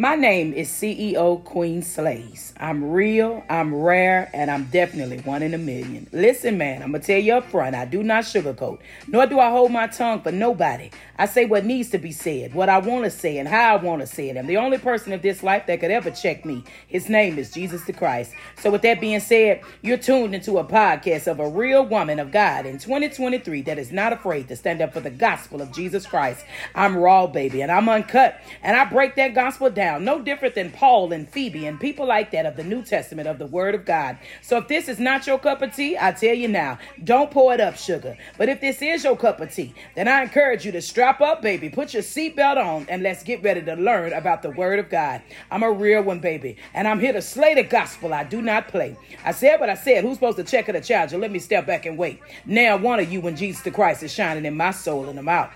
My name is CEO Qween Slayz. I'm real, I'm rare, and I'm definitely one in a million. Listen, man, I'm gonna tell you up front, I do not sugarcoat, nor do I hold my tongue for nobody. I say what needs to be said, what I want to say, and how I want to say it. I'm the only person of this life that could ever check me. His name is Jesus the Christ. So, with that being said, you're tuned into a podcast of a real woman of God in 2023 that is not afraid to stand up for the gospel of Jesus Christ. I'm raw, baby, and I'm uncut, and I break that gospel down no different than Paul and Phoebe and people like that of the New Testament of the Word of God. So if this is not your cup of tea, I tell you now, don't pour it up, sugar. But if this is your cup of tea, then I encourage you to strap up, baby, put your seatbelt on, and let's get ready to learn about the Word of God. I'm a real one, baby, and I'm here to slay the gospel. I do not play. I said what I said. Who's supposed to check it or charge you? Let me step back and wait. Now, one of you when Jesus the Christ is shining in my soul, and I'm out.